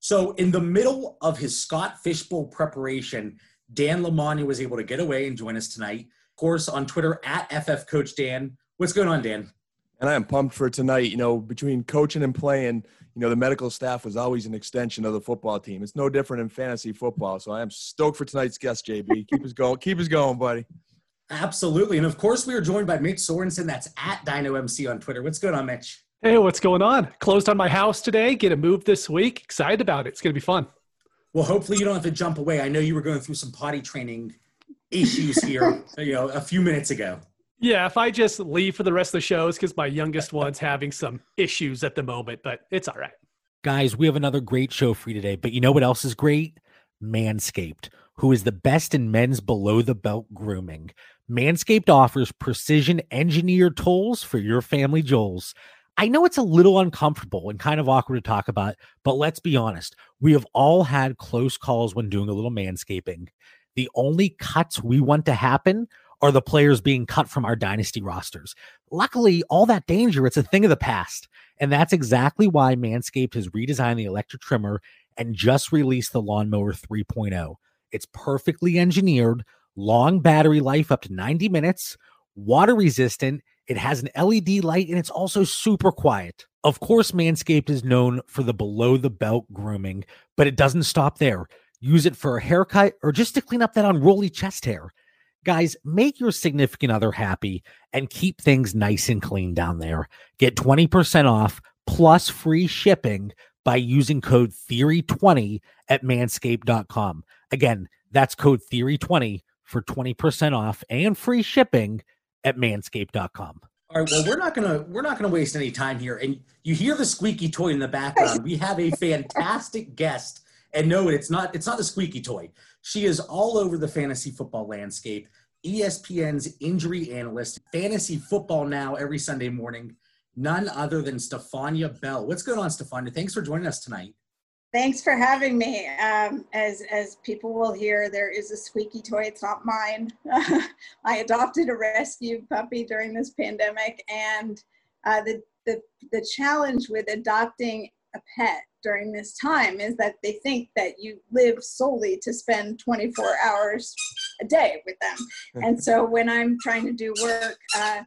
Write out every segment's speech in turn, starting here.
So, in the middle of his Scott Fish Bowl preparation, Dan Lamagna was able to get away and join us tonight. Of course, on Twitter at FF Coach Dan. What's going on, Dan? And I am pumped for tonight. You know, between coaching and playing, you know, the medical staff was always an extension of the football team. It's no different in fantasy football. So I am stoked for tonight's guest, JB. Keep us going. Keep us going, buddy. Absolutely. And of course, we are joined by Mitch Sorensen. That's at DynoMC on Twitter. What's going on, Mitch? Hey, what's going on? Closed on my house today. Get a move this week. Excited about it. It's going to be fun. Well, hopefully you don't have to jump away. I know you were going through some potty training issues here, you know, a few minutes ago. Yeah, if I just leave for the rest of the shows because my youngest one's having some issues at the moment, but it's all right. Guys, we have another great show for you today, but you know what else is great? Manscaped, who is the best in men's below the belt grooming. Manscaped offers precision engineered tools for your family jewels. I know it's a little uncomfortable and kind of awkward to talk about, but let's be honest. We have all had close calls when doing a little manscaping. The only cuts we want to happen are the players being cut from our dynasty rosters. Luckily, all that danger, it's a thing of the past. And that's exactly why Manscaped has redesigned the electric trimmer and just released the Lawnmower 3.0. It's perfectly engineered, long battery life up to 90 minutes, water resistant. It has an LED light and it's also super quiet. Of course, Manscaped is known for the below the belt grooming, but it doesn't stop there. Use it for a haircut or just to clean up that unruly chest hair. Guys, make your significant other happy and keep things nice and clean down there. Get 20% off plus free shipping by using code Theory20 at manscaped.com. Again, that's code Theory20 for 20% off and free shipping at manscaped.com. All right. Well, we're not gonna we're not gonna waste any time here. And you hear the squeaky toy in the background. We have a fantastic guest. And no, it's not it's not the squeaky toy. She is all over the fantasy football landscape. ESPN's injury analyst, fantasy football now every Sunday morning. None other than Stephania Bell. What's going on, Stephania? Thanks for joining us tonight. Thanks for having me. Um, as as people will hear, there is a squeaky toy. It's not mine. I adopted a rescue puppy during this pandemic, and uh, the the the challenge with adopting a pet during this time is that they think that you live solely to spend 24 hours a day with them. And so when I'm trying to do work, uh,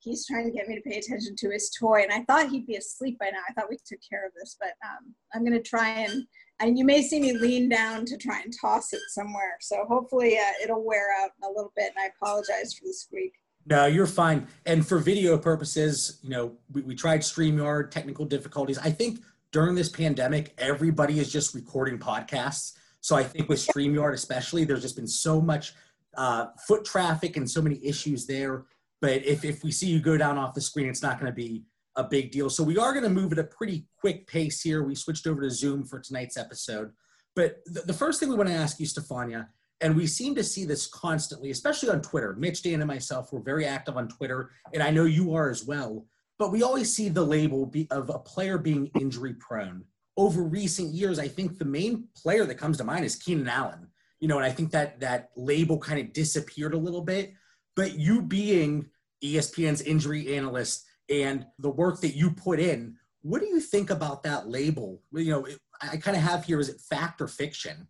he's trying to get me to pay attention to his toy and i thought he'd be asleep by now i thought we took care of this but um, i'm going to try and and you may see me lean down to try and toss it somewhere so hopefully uh, it'll wear out a little bit and i apologize for the squeak No, you're fine. And for video purposes, you know, we, we tried StreamYard, technical difficulties. I think during this pandemic, everybody is just recording podcasts. So I think with StreamYard, especially, there's just been so much uh, foot traffic and so many issues there. But if, if we see you go down off the screen, it's not going to be a big deal. So we are going to move at a pretty quick pace here. We switched over to Zoom for tonight's episode. But the, the first thing we want to ask you, Stephania, and we seem to see this constantly, especially on Twitter. Mitch, Dan, and myself were very active on Twitter, and I know you are as well. But we always see the label be, of a player being injury prone. Over recent years, I think the main player that comes to mind is Keenan Allen. You know, and I think that that label kind of disappeared a little bit. But you being ESPN's injury analyst and the work that you put in, what do you think about that label? You know, I kind of have here is it fact or fiction?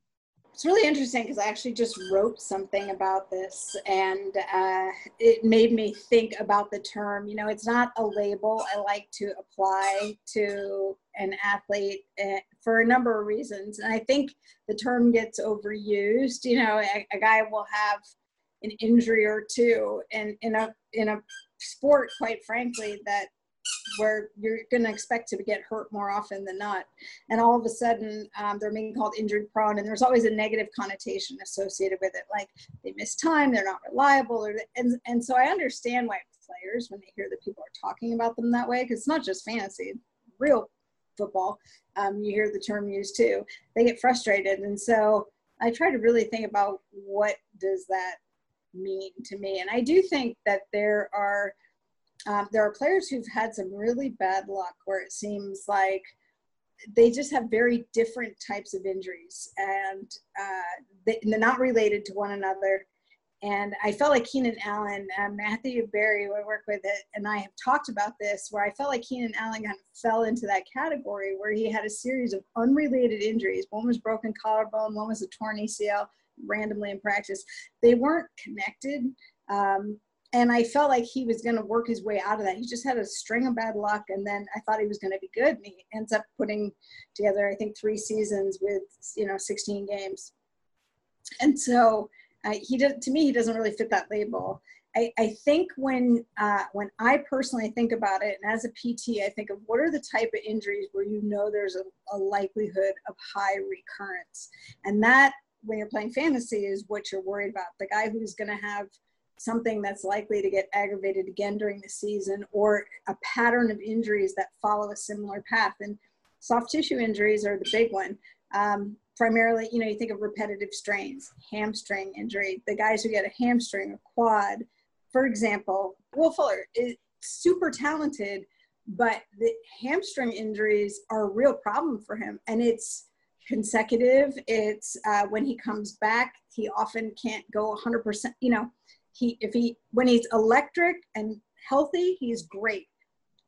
it's really interesting because i actually just wrote something about this and uh, it made me think about the term you know it's not a label i like to apply to an athlete uh, for a number of reasons and i think the term gets overused you know a, a guy will have an injury or two and in a in a sport quite frankly that where you're going to expect to get hurt more often than not and all of a sudden um, they're being called injured prone and there's always a negative connotation associated with it like they miss time they're not reliable or and, and so i understand why players when they hear that people are talking about them that way because it's not just fantasy real football. Um, you hear the term used too. They get frustrated, and so I try to really think about what does that mean to me. And I do think that there are um, there are players who've had some really bad luck where it seems like they just have very different types of injuries and uh, they, are not related to one another. And I felt like Keenan Allen, uh, Matthew Berry, who I work with, it, and I have talked about this, where I felt like Keenan Allen kind of fell into that category where he had a series of unrelated injuries. One was broken collarbone, one was a torn ACL randomly in practice. They weren't connected. Um, and I felt like he was going to work his way out of that. He just had a string of bad luck, and then I thought he was going to be good, and he ends up putting together, I think, three seasons with you know 16 games. And so uh, he does. To me, he doesn't really fit that label. I, I think when uh, when I personally think about it, and as a PT, I think of what are the type of injuries where you know there's a, a likelihood of high recurrence, and that when you're playing fantasy is what you're worried about. The guy who's going to have something that's likely to get aggravated again during the season or a pattern of injuries that follow a similar path. And soft tissue injuries are the big one. Um, primarily, you know, you think of repetitive strains, hamstring injury, the guys who get a hamstring a quad, for example, Will Fuller is super talented, but the hamstring injuries are a real problem for him. And it's consecutive. It's uh, when he comes back, he often can't go 100%, you know, he if he when he's electric and healthy, he's great.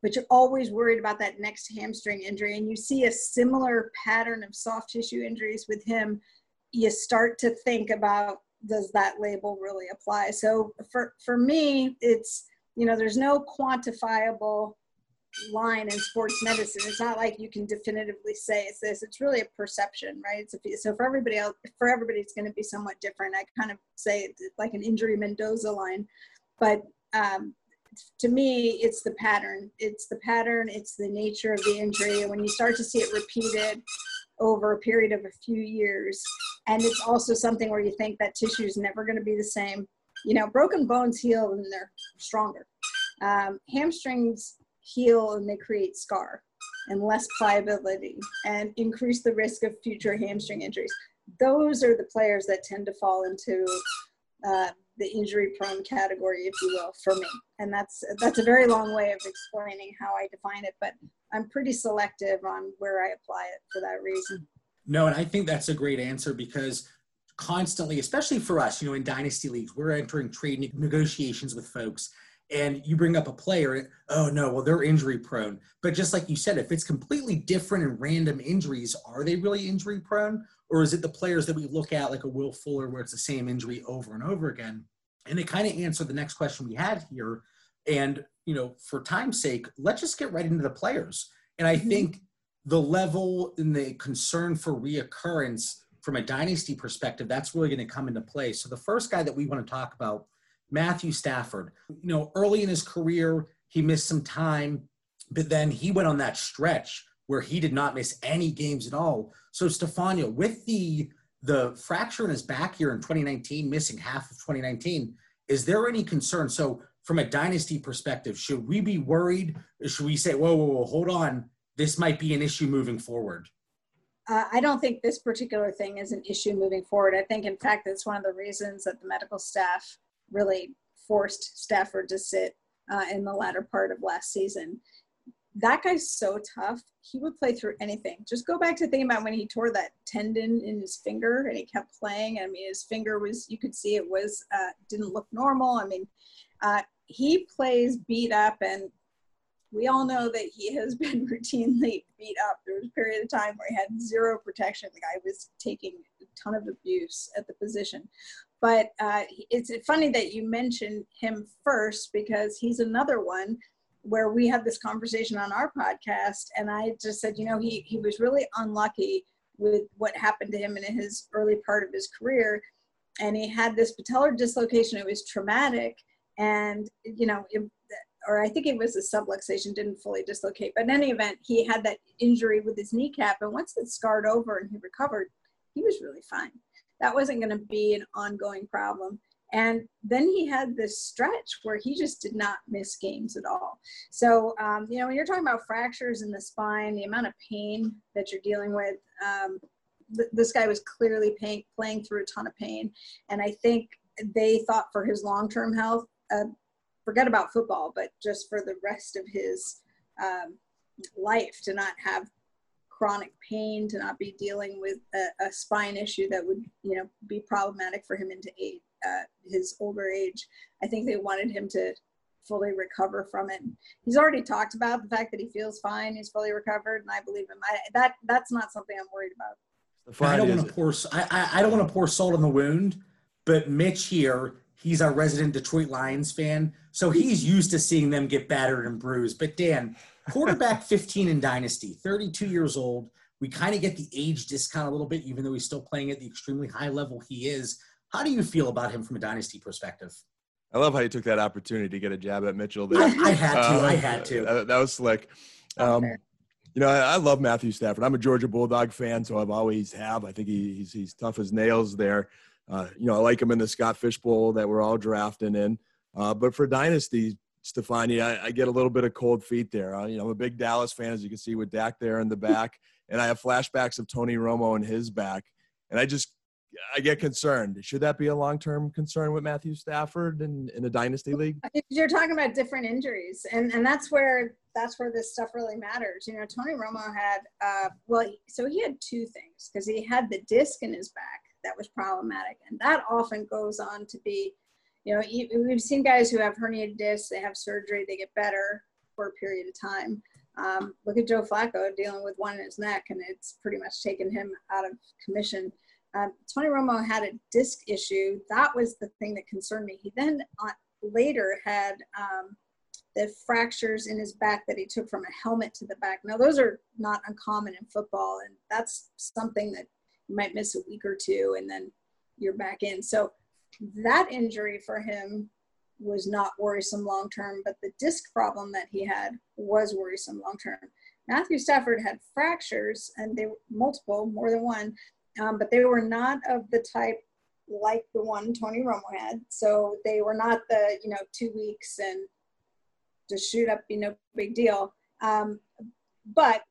But you're always worried about that next hamstring injury, and you see a similar pattern of soft tissue injuries with him. You start to think about does that label really apply? So for for me, it's you know there's no quantifiable line in sports medicine. It's not like you can definitively say it's this. It's really a perception, right? A, so for everybody else, for everybody, it's going to be somewhat different. I kind of say it's like an injury Mendoza line, but um, to me, it's the pattern. It's the pattern. It's the nature of the injury. And when you start to see it repeated over a period of a few years, and it's also something where you think that tissue is never going to be the same. You know, broken bones heal and they're stronger. Um, hamstrings heal and they create scar and less pliability and increase the risk of future hamstring injuries. Those are the players that tend to fall into uh, the injury prone category, if you will, for me. And that's that's a very long way of explaining how I define it, but I'm pretty selective on where I apply it for that reason. No, and I think that's a great answer because constantly, especially for us, you know, in dynasty leagues, we're entering trade negotiations with folks and you bring up a player, oh no, well, they're injury prone. But just like you said, if it's completely different and random injuries, are they really injury prone? Or is it the players that we look at, like a Will Fuller, where it's the same injury over and over again? And it kind of answered the next question we had here. And, you know, for time's sake, let's just get right into the players. And I mm-hmm. think the level and the concern for reoccurrence from a dynasty perspective, that's really going to come into play. So the first guy that we want to talk about Matthew Stafford. You know, early in his career, he missed some time, but then he went on that stretch where he did not miss any games at all. So Stefano, with the the fracture in his back here in 2019, missing half of 2019, is there any concern? So from a dynasty perspective, should we be worried? should we say, whoa, whoa, whoa, hold on, this might be an issue moving forward? Uh, I don't think this particular thing is an issue moving forward. I think, in fact, it's one of the reasons that the medical staff really forced Stafford to sit uh, in the latter part of last season. That guy's so tough. He would play through anything. Just go back to thinking about when he tore that tendon in his finger and he kept playing. I mean, his finger was, you could see it was, uh, didn't look normal. I mean, uh, he plays beat up and we all know that he has been routinely beat up. There was a period of time where he had zero protection. The guy was taking a ton of abuse at the position. But uh, it's funny that you mentioned him first because he's another one where we had this conversation on our podcast, and I just said, you know, he he was really unlucky with what happened to him in his early part of his career, and he had this patellar dislocation. It was traumatic, and you know, it, or I think it was a subluxation, didn't fully dislocate. But in any event, he had that injury with his kneecap, and once it scarred over and he recovered, he was really fine that wasn't going to be an ongoing problem. And then he had this stretch where he just did not miss games at all. So, um, you know, when you're talking about fractures in the spine, the amount of pain that you're dealing with, um, th- this guy was clearly playing through a ton of pain. And I think they thought for his long term health, uh, forget about football, but just for the rest of his um, life to not have chronic pain, to not be dealing with a, a, spine issue that would, you know, be problematic for him into age, uh, his older age. I think they wanted him to fully recover from it. He's already talked about the fact that he feels fine, he's fully recovered, and I believe him. I, that that's not something I'm worried about. I don't want to pour I, I, I don't want to pour salt in the wound, but Mitch here He's our resident Detroit Lions fan, so he's used to seeing them get battered and bruised. But Dan, quarterback 15 in Dynasty, 32 years old. We kind of get the age discount a little bit, even though he's still playing at the extremely high level he is. How do you feel about him from a Dynasty perspective? I love how you took that opportunity to get a jab at Mitchell there. I, I had to. Uh, I had to. That, that was slick. Um, you know, I, I, love Matthew Stafford. I'm a Georgia Bulldog fan, so I've always have. I think he, he's he's tough as nails there. Uh, you know, I like him in the Scott Fish Bowl that we're all drafting in. Uh, but for Dynasty, Stefani, I, I, get a little bit of cold feet there. Uh, you know, I'm a big Dallas fan, as you can see with Dak there in the back, and I have flashbacks of Tony Romo in his back, and I just I get concerned. Should that be a long-term concern with Matthew Stafford in, in a dynasty league? You're talking about different injuries, and and that's where that's where this stuff really matters. You know, Tony Romo had uh, well, so he had two things because he had the disc in his back, that was problematic. And that often goes on to be, you know, we've seen guys who have herniated discs, they have surgery, they get better for a period of time. Um, look at Joe Flacco dealing with one in his neck, and it's pretty much taken him out of commission. Um, Tony Romo had a disc issue. That was the thing that concerned me. He then uh, later had um, the fractures in his back that he took from a helmet to the back. Now, those are not uncommon in football, and that's something that you might miss a week or two and then you're back in. So that injury for him was not worrisome long term, but the disc problem that he had was worrisome long term. Matthew Stafford had fractures, and they were multiple, more than one, um, but they were not of the type like the one Tony Romo had. So they were not the you know two weeks and just shoot up, be no big deal. Um, but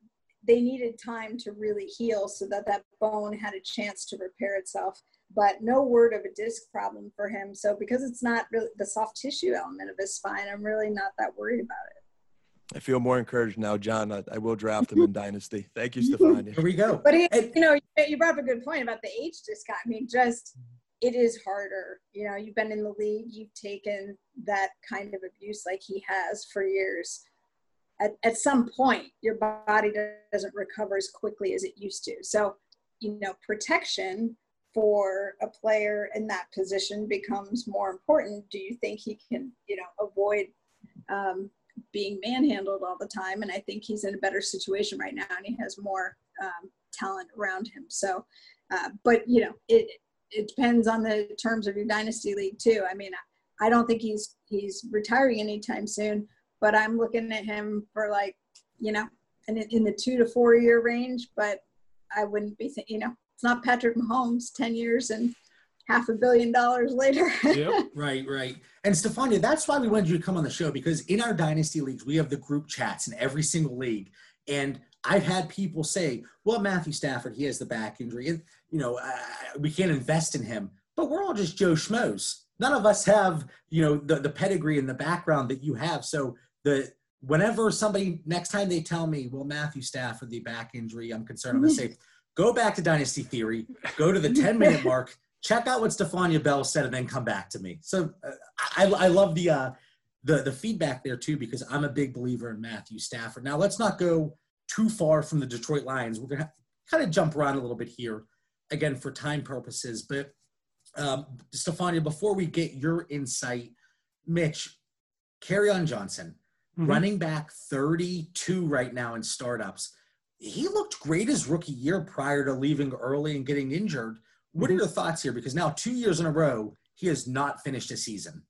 they needed time to really heal so that that bone had a chance to repair itself but no word of a disc problem for him so because it's not really the soft tissue element of his spine i'm really not that worried about it I feel more encouraged now, John. I, I will draft him in Dynasty. Thank you, Stefani. Here we go. But he, you know, you brought up a good point about the age discount. I mean, just it is harder. You know, you've been in the league, you've taken that kind of abuse like he has for years at, at some point your body doesn't recover as quickly as it used to so you know protection for a player in that position becomes more important do you think he can you know avoid um, being manhandled all the time and i think he's in a better situation right now and he has more um, talent around him so uh, but you know it it depends on the terms of your dynasty league too i mean i don't think he's he's retiring anytime soon but I'm looking at him for like, you know, in, in the two to four year range. But I wouldn't be, th- you know, it's not Patrick Mahomes, 10 years and half a billion dollars later. yep. Right, right. And Stephania, that's why we wanted you to come on the show because in our dynasty leagues, we have the group chats in every single league. And I've had people say, well, Matthew Stafford, he has the back injury. And, you know, uh, we can't invest in him. But we're all just Joe Schmoes. None of us have, you know, the, the pedigree and the background that you have. So the whenever somebody next time they tell me, well, Matthew Stafford, the back injury, I'm concerned. I'm gonna say, go back to Dynasty Theory, go to the 10 minute mark, check out what Stephania Bell said, and then come back to me. So uh, I, I love the uh, the the feedback there too because I'm a big believer in Matthew Stafford. Now let's not go too far from the Detroit Lions. We're gonna kind of jump around a little bit here, again for time purposes. But um, Stephania, before we get your insight, Mitch, carry Kerryon Johnson mm-hmm. running back 32 right now in startups. He looked great his rookie year prior to leaving early and getting injured. What mm-hmm. are your thoughts here? Because now, two years in a row, he has not finished a season.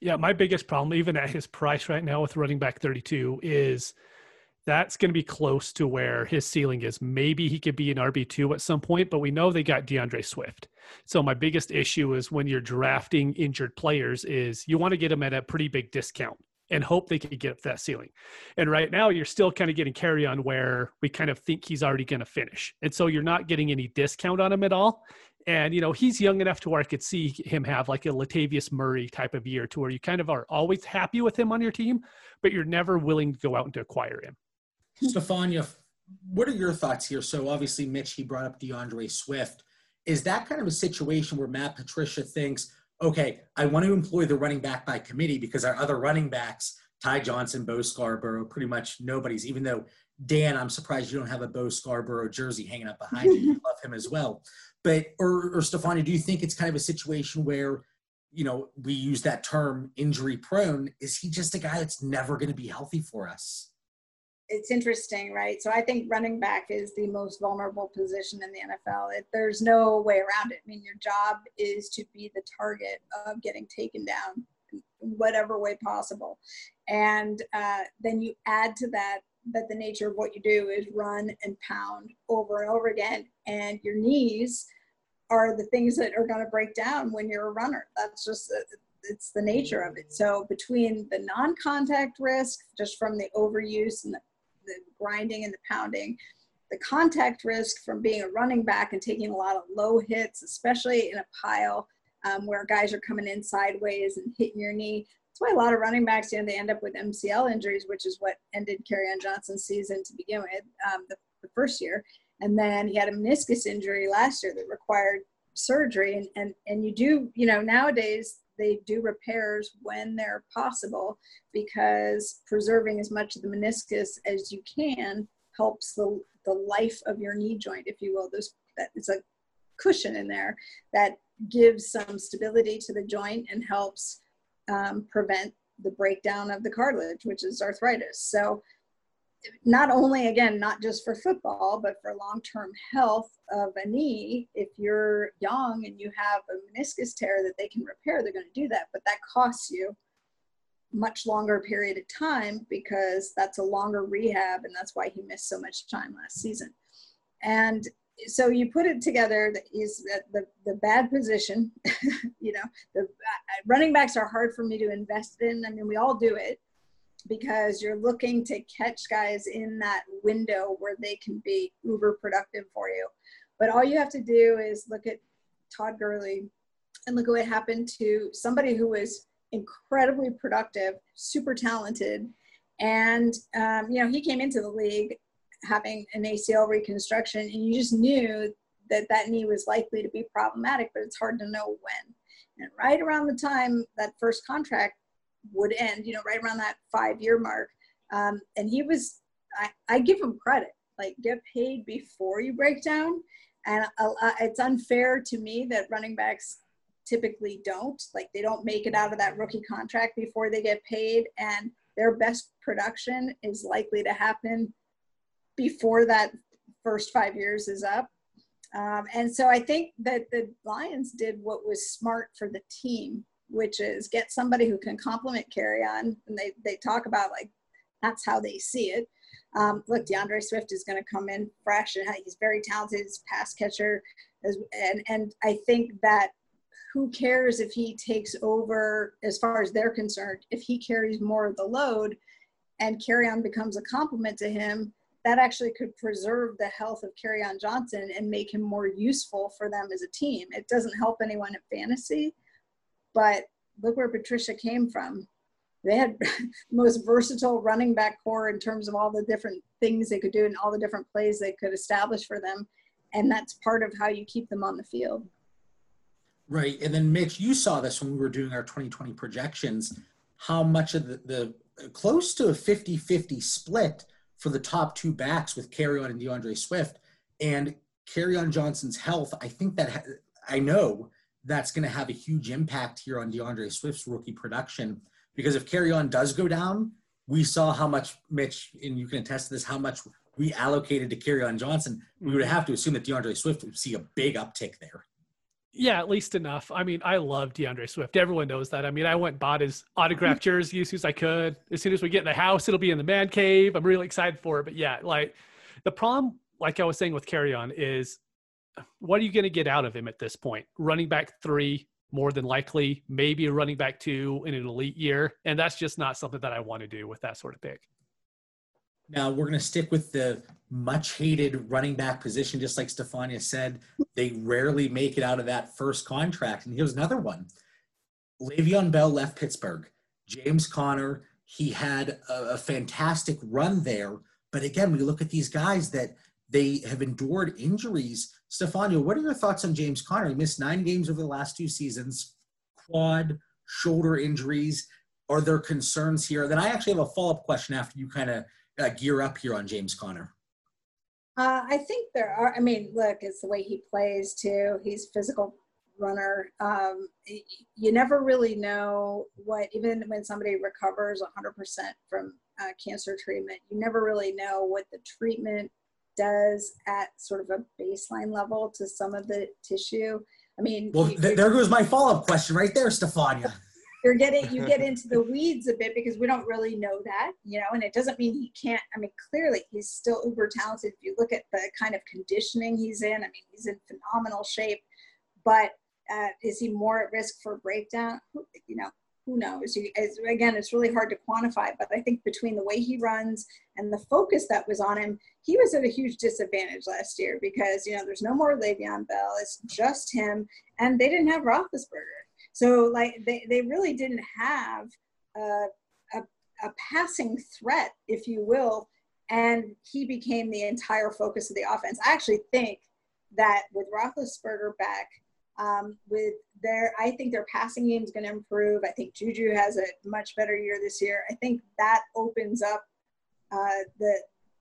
Yeah, my biggest problem, even at his price right now with running back 32, is that's going to be close to where his ceiling is. Maybe he could be an RB2 at some point, but we know they got DeAndre Swift. So my biggest issue is when you're drafting injured players is you want to get them at a pretty big discount and hope they can get up that ceiling. And right now you're still kind of getting Kerryon where we kind of think he's already going to finish. And so you're not getting any discount on him at all. And you know, he's young enough to where I could see him have like a Latavius Murray type of year to where you kind of are always happy with him on your team, but you're never willing to go out and to acquire him. Stephania, what are your thoughts here? So obviously, Mitch, he brought up DeAndre Swift. Is that kind of a situation where Matt Patricia thinks, okay, I want to employ the running back by committee because our other running backs, Ty Johnson, Bo Scarborough, pretty much nobody's, even though Dan, I'm surprised you don't have a Bo Scarborough jersey hanging up behind you. You love him as well. But, or, or Stephania, do you think it's kind of a situation where, you know, we use that term injury prone? Is he just a guy that's never going to be healthy for us? It's interesting, right? So I think running back is the most vulnerable position in the NFL. It, there's no way around it. I mean, your job is to be the target of getting taken down whatever way possible. And uh, then you add to that that the nature of what you do is run and pound over and over again. And your knees are the things that are going to break down when you're a runner. That's just it's the nature of it. So between the non-contact risk, just from the overuse and the the grinding and the pounding, the contact risk from being a running back and taking a lot of low hits, especially in a pile um, where guys are coming in sideways and hitting your knee. That's why a lot of running backs, you know, they end up with MCL injuries, which is what ended Kerryon Johnson's season to begin with, um, the, the first year. And then he had a meniscus injury last year that required surgery. And, and, and you do, you know, nowadays they do repairs when they're possible because preserving as much of the meniscus as you can helps the, the life of your knee joint, if you will. There's that it's a cushion in there that gives some stability to the joint and helps um, prevent the breakdown of the cartilage, which is arthritis. So not only again not just for football but for long-term health of a knee if you're young and you have a meniscus tear that they can repair they're going to do that. But that costs you much longer period of time because that's a longer rehab and that's why he missed so much time last season. And so you put it together that is the, the bad position you know the uh, running backs are hard for me to invest in. I mean we all do it because you're looking to catch guys in that window where they can be uber productive for you. But all you have to do is look at Todd Gurley and look at what happened to somebody who was incredibly productive, super talented. And, um, you know, he came into the league having an ACL reconstruction, and you just knew that that knee was likely to be problematic, but it's hard to know when. And right around the time that first contract would end, you know, right around that five year mark. Um, and he was, I, I give him credit, like get paid before you break down. And uh, uh, it's unfair to me that running backs typically don't, like they don't make it out of that rookie contract before they get paid. And their best production is likely to happen before that first five years is up. Um, and so I think that the Lions did what was smart for the team which is get somebody who can complement Kerryon. And they, they talk about like, that's how they see it. Um, look, DeAndre Swift is going to come in fresh and he's very talented. He's pass catcher. As, and, and I think that who cares if he takes over as far as they're concerned, if he carries more of the load and Kerryon becomes a complement to him, that actually could preserve the health of Kerryon Johnson and make him more useful for them as a team. It doesn't help anyone in fantasy, but look where Patricia came from. They had the most versatile running back core in terms of all the different things they could do and all the different plays they could establish for them. And that's part of how you keep them on the field. Right. And then, Mitch, you saw this when we were doing our 2020 projections, how much of the, the close to a 50 50 split for the top two backs with Kerryon and DeAndre Swift. And Kerryon Johnson's health, I think that I know that's going to have a huge impact here on DeAndre Swift's rookie production. Because if Kerryon does go down, we saw how much Mitch, and you can attest to this, how much we allocated to Kerryon Johnson. We would have to assume that DeAndre Swift would see a big uptick there. Yeah, at least enough. I mean, I love DeAndre Swift. Everyone knows that. I mean, I went and bought his autographed mm-hmm. jersey as soon as I could. As soon as we get in the house, it'll be in the man cave. I'm really excited for it. But yeah, like the problem, like I was saying with Kerryon, is what are you going to get out of him at this point? Running back three, more than likely, maybe a running back two in an elite year. And that's just not something that I want to do with that sort of pick. Now we're going to stick with the much hated running back position, just like Stephania said. They rarely make it out of that first contract. And here's another one Le'Veon Bell left Pittsburgh. James Conner, he had a, a fantastic run there. But again, we look at these guys that they have endured injuries. Stephania, what are your thoughts on James Conner? He missed nine games over the last two seasons, quad, shoulder injuries. Are there concerns here? Then I actually have a follow up question after you kind of uh, gear up here on James Conner? Uh, I think there are. I mean, look, it's the way he plays too. He's physical runner. Um, you never really know what, even when somebody recovers 100% from uh, cancer treatment, you never really know what the treatment does at sort of a baseline level to some of the tissue. I mean, well, you, there goes my follow up question right there, Stephania. You're getting you get into the weeds a bit because we don't really know that you know and it doesn't mean he can't i mean clearly he's still uber talented. If you look at the kind of conditioning he's in i mean he's in phenomenal shape but uh, is he more at risk for breakdown? You know who knows? You, again it's really hard to quantify but i think between the way he runs and the focus that was on him he was at a huge disadvantage last year because you know there's no more Le'Veon Bell. It's just him and they didn't have Roethlisberger. So like they, they really didn't have a, a, a passing threat, if you will, and he became the entire focus of the offense. I actually think that with Roethlisberger back, um, with their, I think their passing game is going to improve. I think Juju has a much better year this year. I think that opens up uh, the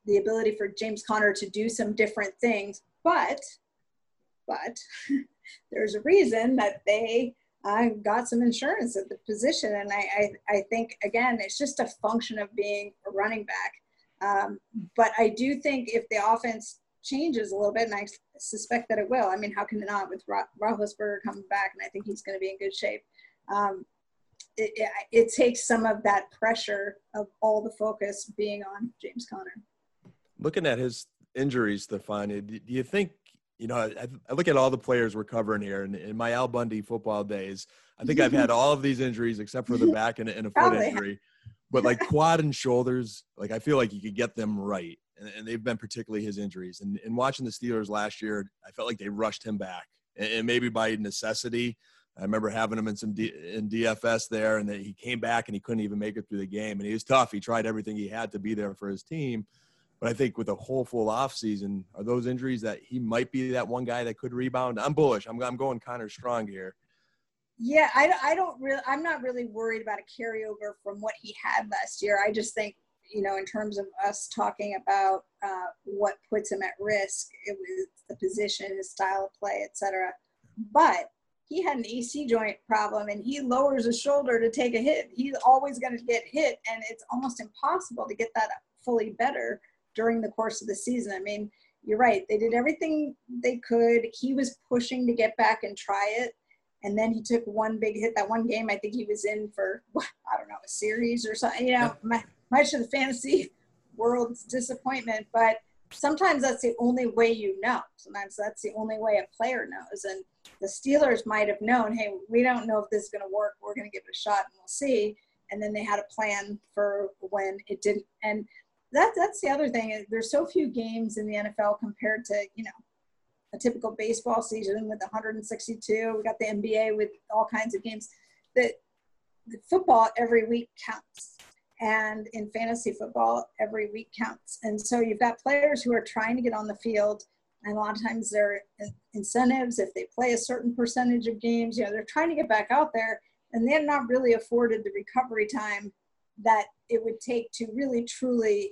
the ability for James Conner to do some different things. But, but there's a reason that they I got some insurance at the position. And I, I, I, think, again, it's just a function of being a running back. Um, but I do think if the offense changes a little bit, and I suspect that it will, I mean, how can it not with Ro- Roethlisberger coming back? And I think he's going to be in good shape. Um, it, it, it, takes some of that pressure of all the focus being on James Conner. Looking at his injuries, Stephania, do you think you know, I, I, look at all the players we're covering here, and in my Al Bundy football days, I think I've had all of these injuries except for the back and, and a foot injury. But like quad and shoulders, like I feel like you could get them right, and, and they've been particularly his injuries. And, and watching the Steelers last year, I felt like they rushed him back, and, and maybe by necessity. I remember having him in some D, in DFS there, and he came back and he couldn't even make it through the game. And he was tough. He tried everything he had to be there for his team but I think with a whole full offseason, are those injuries that he might be that one guy that could rebound? I'm bullish. I'm, I'm going Conner strong here. Yeah, I, I don't really, I'm not really worried about a carryover from what he had last year. I just think, you know, in terms of us talking about uh, what puts him at risk, it was the position, his style of play, etc. But he had an AC joint problem and he lowers his shoulder to take a hit. He's always going to get hit, and it's almost impossible to get that fully better during the course of the season. I mean, you're right. They did everything they could. He was pushing to get back and try it. And then he took one big hit. That one game, I think he was in for, I don't know, a series or something. You know, much of the fantasy world's disappointment. But sometimes that's the only way you know. Sometimes that's the only way a player knows. And the Steelers might have known, hey, we don't know if this is going to work. We're going to give it a shot and we'll see. And then they had a plan for when it didn't. And that that's the other thing is there's so few games in the NFL compared to you know a typical baseball season with 162. We got the NBA with all kinds of games. That the football every week counts, and in fantasy football every week counts. And so you've got players who are trying to get on the field, and a lot of times there are incentives if they play a certain percentage of games. You know they're trying to get back out there, and they're not really afforded the recovery time that it would take to really truly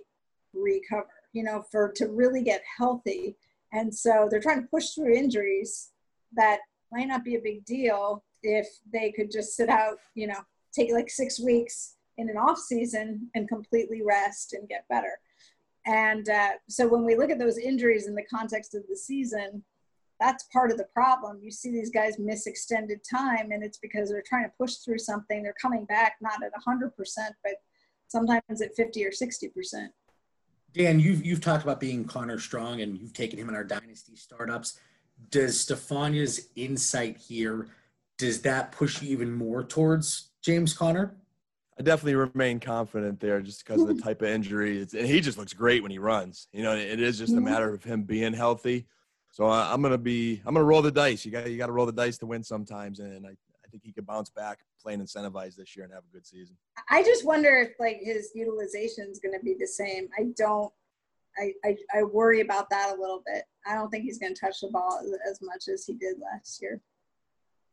recover, you know, for to really get healthy. And so they're trying to push through injuries that might not be a big deal if they could just sit out, you know, take like six weeks in an off season and completely rest and get better. And uh, so when we look at those injuries in the context of the season, that's part of the problem. You see these guys miss extended time, and it's because they're trying to push through something. They're coming back not at 100%, but sometimes at 50 or 60%. Dan, you've, you've talked about being Conner Strong, and you've taken him in our dynasty startups. Does Stephania's insight here, does that push you even more towards James Conner? I definitely remain confident there just because of the type of injury. It's, and he just looks great when he runs. You know, it is just a matter of him being healthy. So I, am gonna be I'm gonna roll the dice. You got you got to roll the dice to win sometimes, and I, I think he could bounce back playing incentivized this year and have a good season. I just wonder if like his utilization is going to be the same. I don't. I, I, I worry about that a little bit. I don't think he's going to touch the ball as, as, much as he did last year.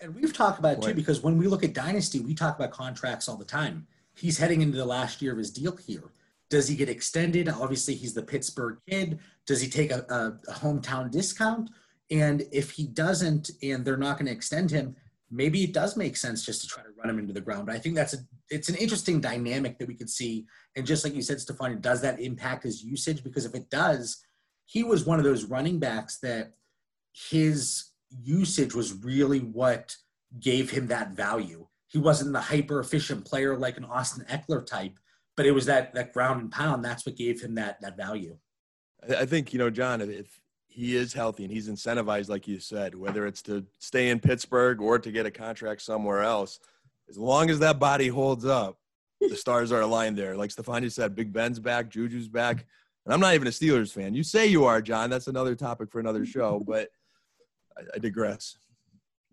And we've talked about it too because when we look at dynasty, we talk about contracts all the time. He's heading into the last year of his deal here. Does he get extended? Obviously, he's the Pittsburgh kid. Does he take a, a, a hometown discount? And if he doesn't, and they're not going to extend him, maybe it does make sense just to try to run him into the ground. But I think that's a it's an interesting dynamic that we could see. And just like you said, Stefan, does that impact his usage? Because if it does, he was one of those running backs that his usage was really what gave him that value. He wasn't the hyper efficient player like an Austin Ekeler type, but it was that that ground and pound. That's what gave him that that value. I think you know, John, if he is healthy and he's incentivized, like you said, whether it's to stay in Pittsburgh or to get a contract somewhere else, as long as that body holds up, the stars are aligned there. Like Stephania said, Big Ben's back, Juju's back. And I'm not even a Steelers fan. You say you are, John. That's another topic for another show, but I, I digress.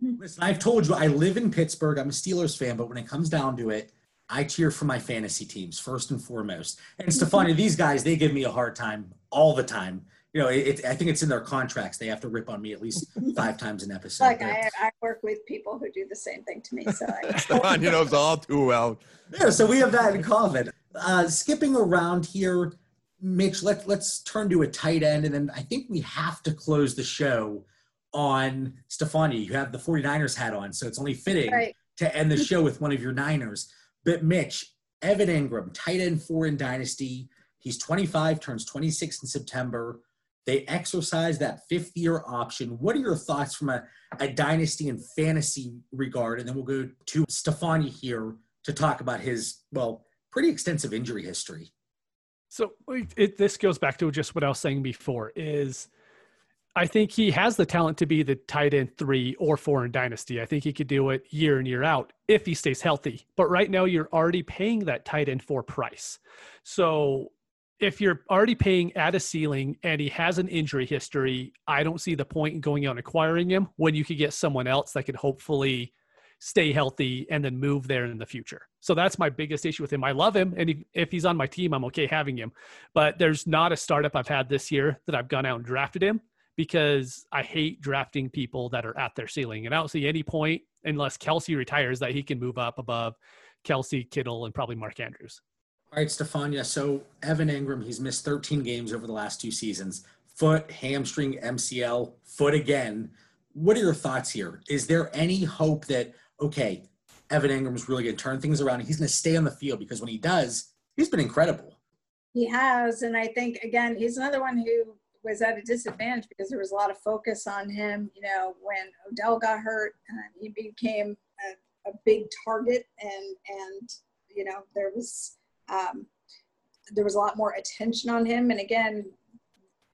Listen, I've told you I live in Pittsburgh. I'm a Steelers fan, but when it comes down to it, I cheer for my fantasy teams first and foremost. And Stephania, these guys, they give me a hard time all the time. You know, it, I think it's in their contracts. They have to rip on me at least five times an episode. Like I, I, work with people who do the same thing to me. So I you knows all too well. Yeah, so we have that in common. Uh, skipping around here, Mitch, let, let's turn to a tight end. And then I think we have to close the show on Stephania. You have the 49ers hat on, so it's only fitting right. to end the show with one of your Niners. But Mitch, Evan Engram, tight end four in Dynasty. He's 25, turns 26 in September. They exercise that fifth year option. What are your thoughts from a, a dynasty and fantasy regard? And then we'll go to Stefani here to talk about his, well, pretty extensive injury history. So it, this goes back to just what I was saying before is – I think he has the talent to be the tight end three or four in dynasty. I think he could do it year in, year out if he stays healthy. But right now, you're already paying that tight end four price. So if you're already paying at a ceiling and he has an injury history, I don't see the point in going out and acquiring him when you could get someone else that could hopefully stay healthy and then move there in the future. So that's my biggest issue with him. I love him. And if he's on my team, I'm okay having him. But there's not a startup I've had this year that I've gone out and drafted him because I hate drafting people that are at their ceiling. And I don't see any point unless Kelce retires that he can move up above Kelce, Kittle, and probably Mark Andrews. All right, Stephania. So Evan Engram, he's missed 13 games over the last two seasons. Foot, hamstring, MCL, foot again. What are your thoughts here? Is there any hope that, okay, Evan Engram's really going to turn things around and he's going to stay on the field because when he does, he's been incredible. He has. And I think, again, he's another one who was at a disadvantage because there was a lot of focus on him. You know, when Odell got hurt, uh, he became a, a, big target, and and you know there was um, there was a lot more attention on him. And again,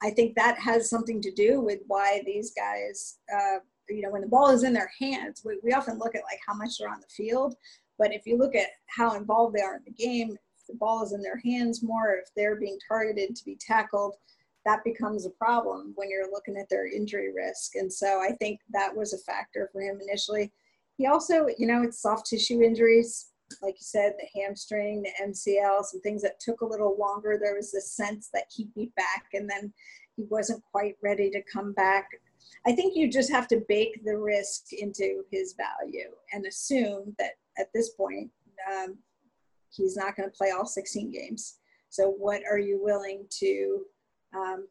I think that has something to do with why these guys, uh, you know, when the ball is in their hands, we, we often look at like how much they're on the field, but if you look at how involved they are in the game, the ball is in their hands more, if they're being targeted to be tackled that becomes a problem when you're looking at their injury risk. And so I think that was a factor for him initially. He also, you know, it's soft tissue injuries, like you said, the hamstring, the MCL, some things that took a little longer. There was this sense that he'd be back and then he wasn't quite ready to come back. I think you just have to bake the risk into his value and assume that at this point, um, he's not going to play all 16 games. So, what are you willing to um,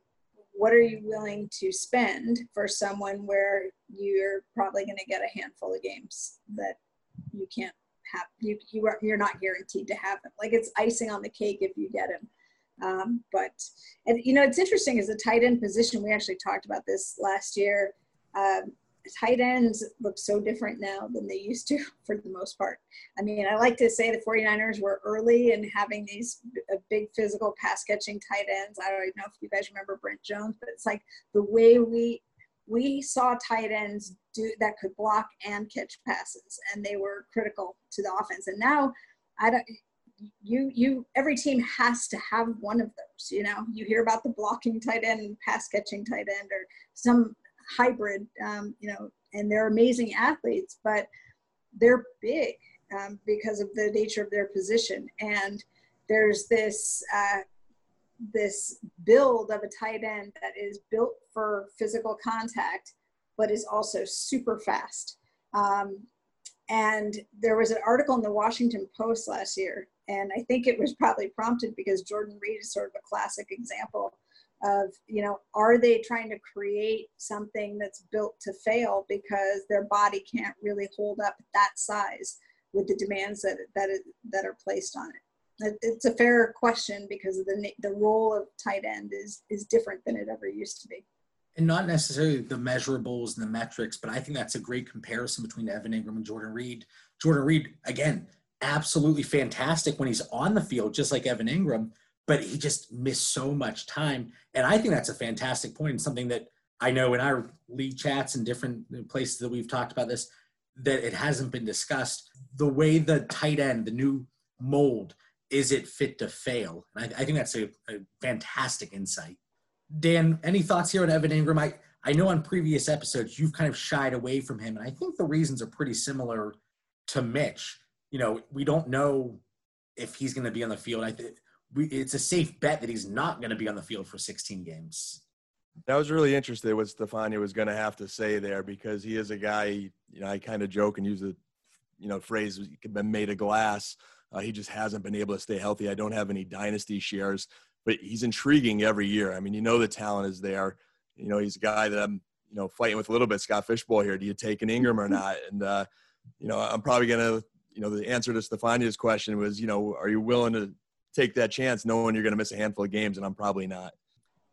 what are you willing to spend for someone where you're probably going to get a handful of games that you can't have you you are you're not guaranteed to have them? Like it's icing on the cake if you get him um, but and you know it's interesting as a tight end position we actually talked about this last year Um, tight ends look so different now than they used to for the most part. I mean, I like to say the 49ers were early in having these big physical pass catching tight ends. I don't know if you guys remember Brent Jones, but it's like the way we we saw tight ends do that could block and catch passes and they were critical to the offense. And now I don't you you every team has to have one of those you know you hear about the blocking tight end pass catching tight end or some hybrid, um, you know, and they're amazing athletes, but they're big um, because of the nature of their position. And there's this uh, this build of a tight end that is built for physical contact, but is also super fast. Um, and there was an article in the Washington Post last year, and I think it was probably prompted because Jordan Reed is sort of a classic example of you know are they trying to create something that's built to fail because their body can't really hold up that size with the demands that that that are placed on it? It's a fair question because the the role of tight end is is different than it ever used to be. And not necessarily the measurables and the metrics but i think that's a great comparison between evan engram and jordan reed. Jordan reed again absolutely fantastic when he's on the field just like evan engram but he just missed so much time. And I think that's a fantastic point and something that I know in our league chats and different places that we've talked about this, that it hasn't been discussed. The way the tight end, the new mold, is it fit to fail? And I, I think that's a, a, fantastic insight. Dan, any thoughts here on Evan Engram? I, I know on previous episodes you've kind of shied away from him, and I think the reasons are pretty similar to Mitch. You know, we don't know if he's going to be on the field. I think we, it's a safe bet that he's not going to be on the field for 16 games. I was really interested what Stephania was going to have to say there because he is a guy, you know, I kind of joke and use the, you know, phrase been made of glass. Uh, he just hasn't been able to stay healthy. I don't have any dynasty shares, but he's intriguing every year. I mean, you know, the talent is there. You know, he's a guy that I'm, you know, fighting with a little bit. Scott Fish Bowl here. Do you take an Engram or not? And, uh, you know, I'm probably going to, you know, the answer to Stephania's question was, you know, are you willing to take that chance knowing you're going to miss a handful of games, and I'm probably not.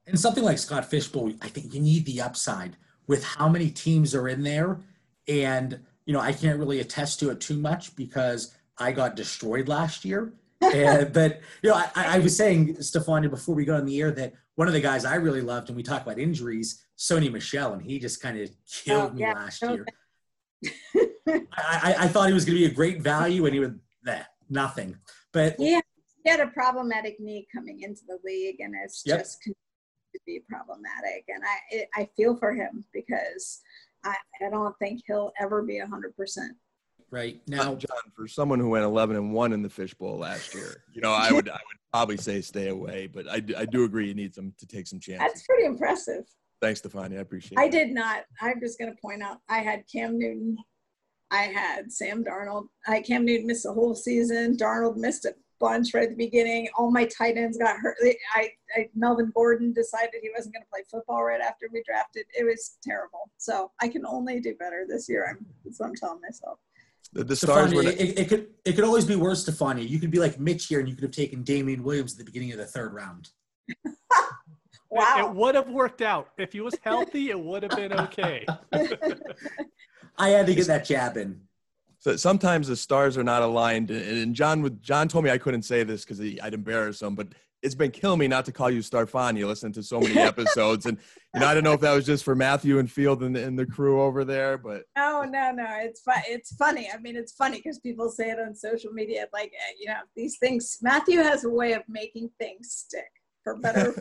And something like Scott Fish Bowl, I think you need the upside with how many teams are in there. And, you know, I can't really attest to it too much because I got destroyed last year. and, but, you know, I, I was saying, Stephania, before we got on the air, that one of the guys I really loved, and we talk about injuries, Sony Michel, and he just kind of killed oh, yeah. me last year. I, I, I, thought he was going to be a great value, and he was that nothing. But yeah, he had a problematic knee coming into the league, and it's yep. just continued to be problematic. And I I feel for him because I, I don't think he'll ever be hundred percent. Right now, John, for someone who went eleven and one in the fishbowl last year, you know, I would I would probably say stay away, but I, I do agree you need some to take some chances. That's pretty impressive. Thanks, Stephania. I appreciate it. I did not. I'm just going to point out I had Cam Newton. I had Sam Darnold. I Cam Newton missed the whole season. Darnold missed it bunch right at the beginning. All my tight ends got hurt. I, I Melvin Gordon decided he wasn't going to play football right after we drafted. It was terrible. So I can only do better this year. I'm, that's what I'm telling myself. The, the stars Stephania, it, it, could it could always be worse, Stephania. You could be like Mitch here, and you could have taken Damien Williams at the beginning of the third round. wow, it, it would have worked out if he was healthy. it would have been okay. I had to get that jab in. So sometimes the stars are not aligned. And John would John told me I couldn't say this because I'd embarrass him, but it's been killing me not to call you Starfania. Listen to so many episodes, and you know I don't know if that was just for Matthew and Field and, and the crew over there, but no, no, no. It's fun. It's funny. I mean, it's funny because people say it on social media, like eh, you know these things. Matthew has a way of making things stick, for better.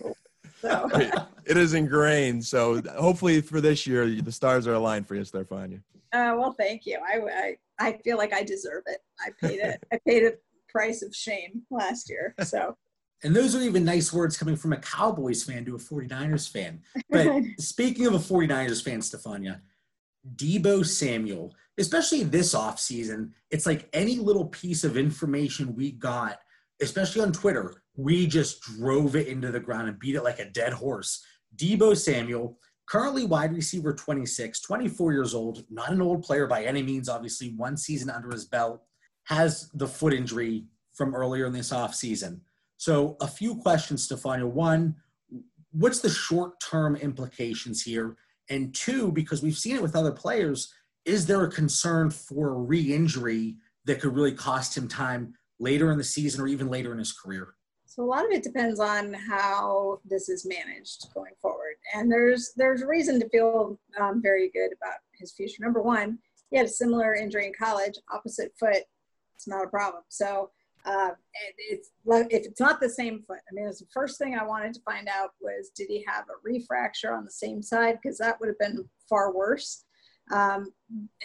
so it is ingrained. So hopefully for this year, the stars are aligned for you, Starfania. Uh, well, thank you. I, I I feel like I deserve it. I paid it. I paid a price of shame last year. So. And those are even nice words coming from a Cowboys fan to a 49ers fan. But speaking of a 49ers fan, Stephania, Debo Samuel, especially this offseason, it's like any little piece of information we got, especially on Twitter, we just drove it into the ground and beat it like a dead horse. Debo Samuel, Currently wide receiver 26, 24 years old, not an old player by any means, obviously, one season under his belt, has the foot injury from earlier in this offseason. So, a few questions, Stephania. One, what's the short term implications here? And two, because we've seen it with other players, is there a concern for re injury that could really cost him time later in the season or even later in his career? So a lot of it depends on how this is managed going forward, and there's there's reason to feel um, very good about his future. Number one, he had a similar injury in college, opposite foot. It's not a problem. So uh, it's if it's not the same foot. I mean, it was the first thing I wanted to find out was did he have a refracture on the same side because that would have been far worse. Um,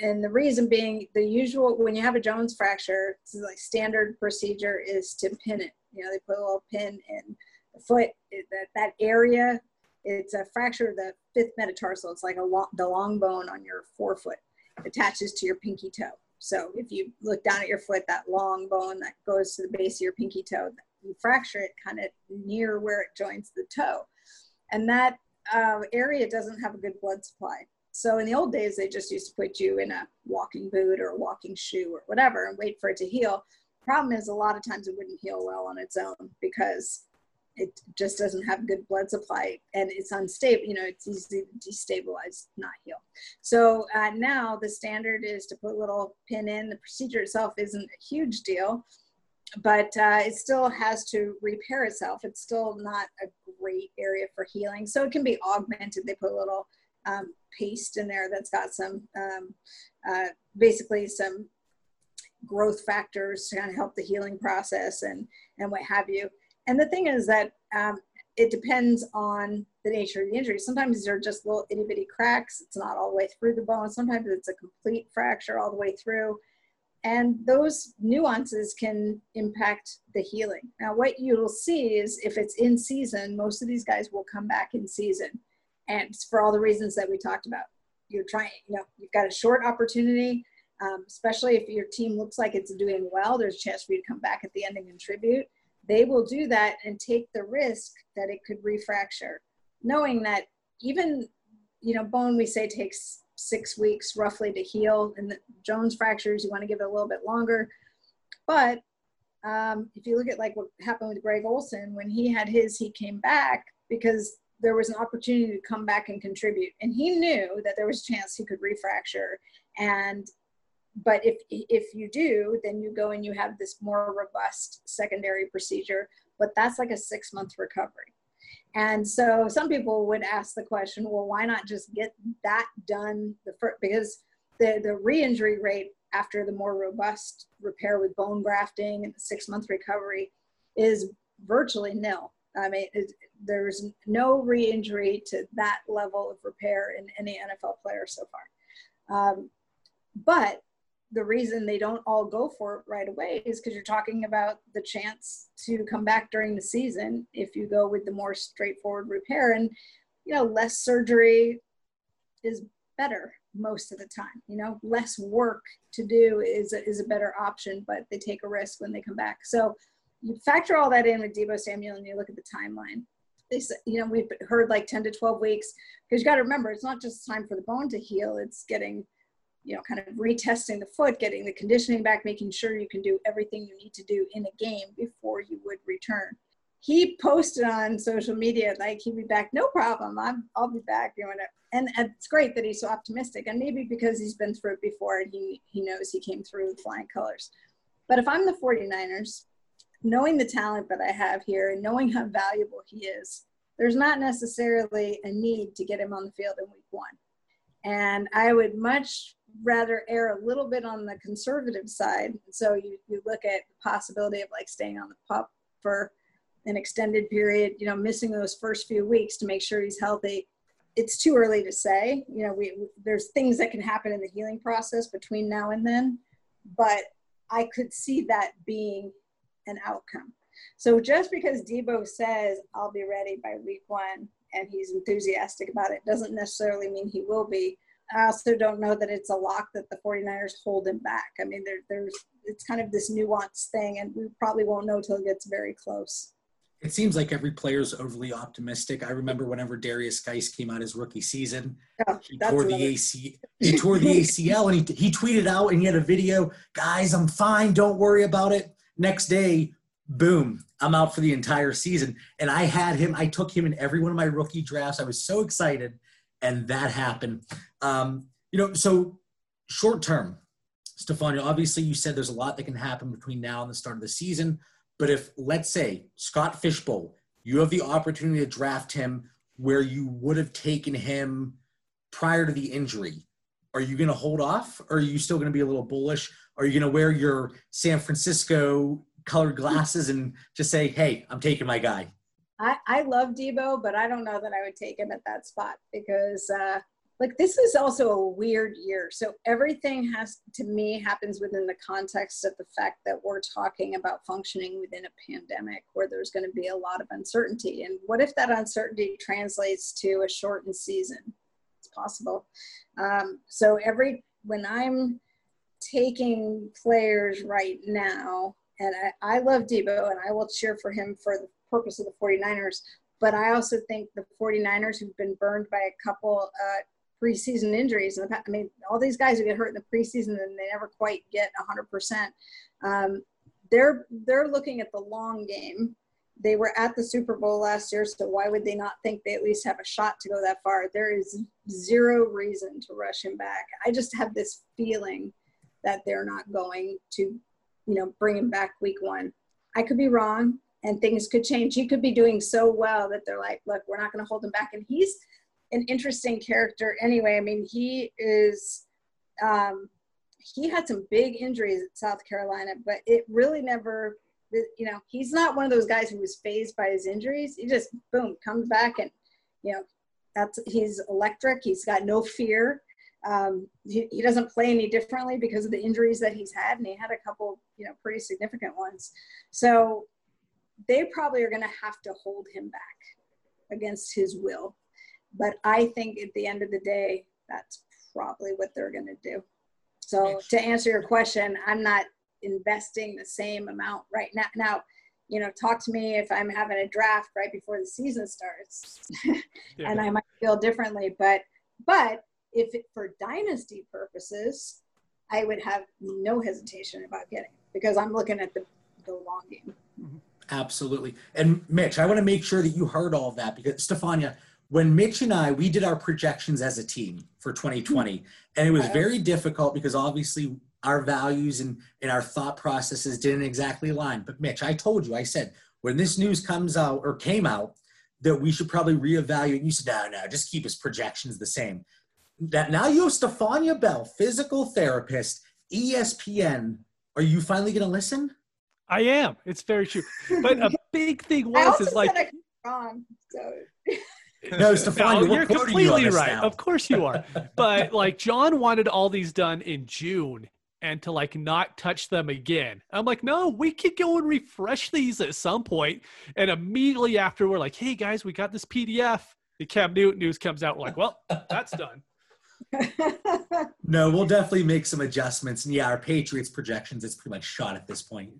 and the reason being the usual when you have a Jones fracture, like standard procedure is to pin it. You know, they put a little pin in the foot. that that area, it's a fracture of the fifth metatarsal. It's like a long, the long bone on your forefoot attaches to your pinky toe. So if you look down at your foot, that long bone that goes to the base of your pinky toe, you fracture it kind of near where it joins the toe, and that uh, area doesn't have a good blood supply. So in the old days, they just used to put you in a walking boot or a walking shoe or whatever and wait for it to heal. Problem is, a lot of times it wouldn't heal well on its own because it just doesn't have good blood supply and it's unstable. You know, it's easy to destabilize, not heal. So uh, now the standard is to put a little pin in. The procedure itself isn't a huge deal, but uh, it still has to repair itself. It's still not a great area for healing. So it can be augmented. They put a little um, paste in there that's got some um, uh, basically some growth factors to kind of help the healing process and and what have you. And the thing is that um, it depends on the nature of the injury. Sometimes they're just little itty bitty cracks. It's not all the way through the bone. Sometimes it's a complete fracture all the way through. And those nuances can impact the healing. Now, what you'll see is if it's in season, most of these guys will come back in season and for all the reasons that we talked about. You're trying, you know, you've got a short opportunity, um, especially if your team looks like it's doing well. There's a chance for you to come back at the end and contribute. They will do that and take the risk that it could refracture, knowing that even, you know, bone we say takes six weeks roughly to heal, and the Jones fractures you want to give it a little bit longer. But um, if you look at like what happened with Greg Olsen, when he had his, he came back because there was an opportunity to come back and contribute. And he knew that there was a chance he could refracture. And but if if you do, then you go and you have this more robust secondary procedure. But that's like a six month recovery. And so some people would ask the question, well, why not just get that done the first, because the the re-injury rate after the more robust repair with bone grafting and six month recovery is virtually nil. I mean, it, there's no re-injury to that level of repair in any NFL player so far. Um, but the reason they don't all go for it right away is because you're talking about the chance to come back during the season if you go with the more straightforward repair. And you know less surgery is better most of the time you know? Less work to do is a, is a better option but they take a risk when they come back. So you factor all that in with debo Samuel and you look at the timeline. They said, you know, we've heard like 10 to 12 weeks because you got to remember it's not just time for the bone to heal, it's getting, you know, kind of retesting the foot, getting the conditioning back, making sure you can do everything you need to do in a game before you would return. He posted on social media like he'd be back, no problem. I'm, I'll be back it. And, and it's great that he's so optimistic, and maybe because he's been through it before and he, he knows he came through with flying colors. But if I'm the 49ers, knowing the talent that I have here and knowing how valuable he is, there's not necessarily a need to get him on the field in week one. And I would much rather err a little bit on the conservative side. So you, you look at the possibility of like staying on the pup for an extended period, you know, missing those first few weeks to make sure he's healthy. It's too early to say. You know, we there's things that can happen in the healing process between now and then, but I could see that being an outcome. So just because Debo says, I'll be ready by week one, and he's enthusiastic about it, doesn't necessarily mean he will be. I also don't know that it's a lock that the 49ers hold him back. I mean, there, there's it's kind of this nuanced thing, and we probably won't know till it gets very close. It seems like every player is overly optimistic. I remember whenever Derrius Guice came out his rookie season, oh, he tore the AC, he tore the ACL, and he he tweeted out and he had a video. Guys, I'm fine. Don't worry about it. Next day, boom, I'm out for the entire season. And I had him, I took him in every one of my rookie drafts. I was so excited. And that happened. Um, you know, so short term, Stefano, obviously you said there's a lot that can happen between now and the start of the season. But if, let's say, Scott Fish Bowl, you have the opportunity to draft him where you would have taken him prior to the injury, are you going to hold off? Or are you still going to be a little bullish? Are you going to wear your San Francisco colored glasses and just say, hey, I'm taking my guy? I, I love Debo, but I don't know that I would take him at that spot because uh, like this is also a weird year. So everything has to me happens within the context of the fact that we're talking about functioning within a pandemic where there's going to be a lot of uncertainty. And what if that uncertainty translates to a shortened season? It's possible. Um, so every when I'm taking players right now, and I, I love Debo and I will cheer for him for the purpose of the 49ers. But I also think the 49ers who've been burned by a couple uh, preseason injuries. In past. I mean, all these guys who get hurt in the preseason and they never quite get 100%. Um, they're they're looking at the long game. They were at the Super Bowl last year, so why would they not think they at least have a shot to go that far? There is zero reason to rush him back. I just have this feeling that they're not going to, you know, bring him back week one. I could be wrong, and things could change. He could be doing so well that they're like, look, we're not going to hold him back. And he's an interesting character anyway. I mean, he is, um, he had some big injuries at South Carolina, but it really never, you know, he's not one of those guys who was phased by his injuries. He just, boom, comes back and, you know, that's, he's electric. He's got no fear. Um, he, he doesn't play any differently because of the injuries that he's had. And he had a couple, you know, pretty significant ones. So they probably are going to have to hold him back against his will but I think at the end of the day, that's probably what they're going to do. So to answer your question, I'm not investing the same amount right now. Now, you know, talk to me if I'm having a draft right before the season starts, yeah. and I might feel differently. But but if it, for dynasty purposes, I would have no hesitation about getting because I'm looking at the the long game. Absolutely. And Mitch, I want to make sure that you heard all of that because Stephania, when Mitch and I, we did our projections as a team for 2020, and it was very difficult because obviously our values and, and our thought processes didn't exactly align. But Mitch, I told you, I said, when this news comes out or came out, that we should probably reevaluate. And you said, no, no, just keep his projections the same. That now you have Stephania Bell, physical therapist, ESPN. Are you finally going to listen? I am. It's very true. But a big thing was is like wrong. So no, Stefan, no, you're completely you right. Now. Of course you are. but like John wanted all these done in June and to like not touch them again. I'm like, no, we could go and refresh these at some point. And immediately after, we're like, hey guys, we got this PDF. The Cam Newton news comes out. We're like, well, that's done. no, we'll definitely make some adjustments. And yeah, our Patriots projections is pretty much shot at this point.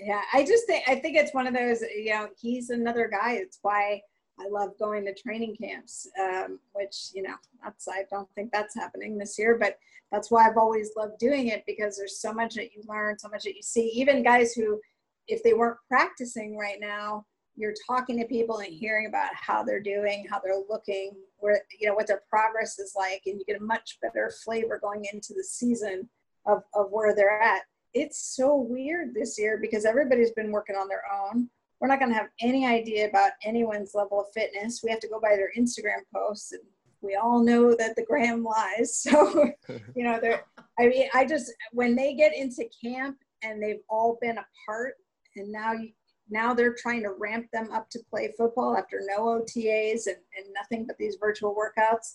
Yeah, I just think I think it's one of those. You know, he's another guy. It's why I love going to training camps, um, which, you know, that's, I don't think that's happening this year, but that's why I've always loved doing it because there's so much that you learn, so much that you see. Even guys who, if they weren't practicing right now, you're talking to people and hearing about how they're doing, how they're looking, where, you know, what their progress is like, and you get a much better flavor going into the season of, of where they're at. It's so weird this year because everybody's been working on their own we're not going to have any idea about anyone's level of fitness. We have to go by their Instagram posts, and we all know that the gram lies. So, you know. I mean, I just when they get into camp and they've all been apart, and now you, now they're trying to ramp them up to play football after no OTAs and, and nothing but these virtual workouts.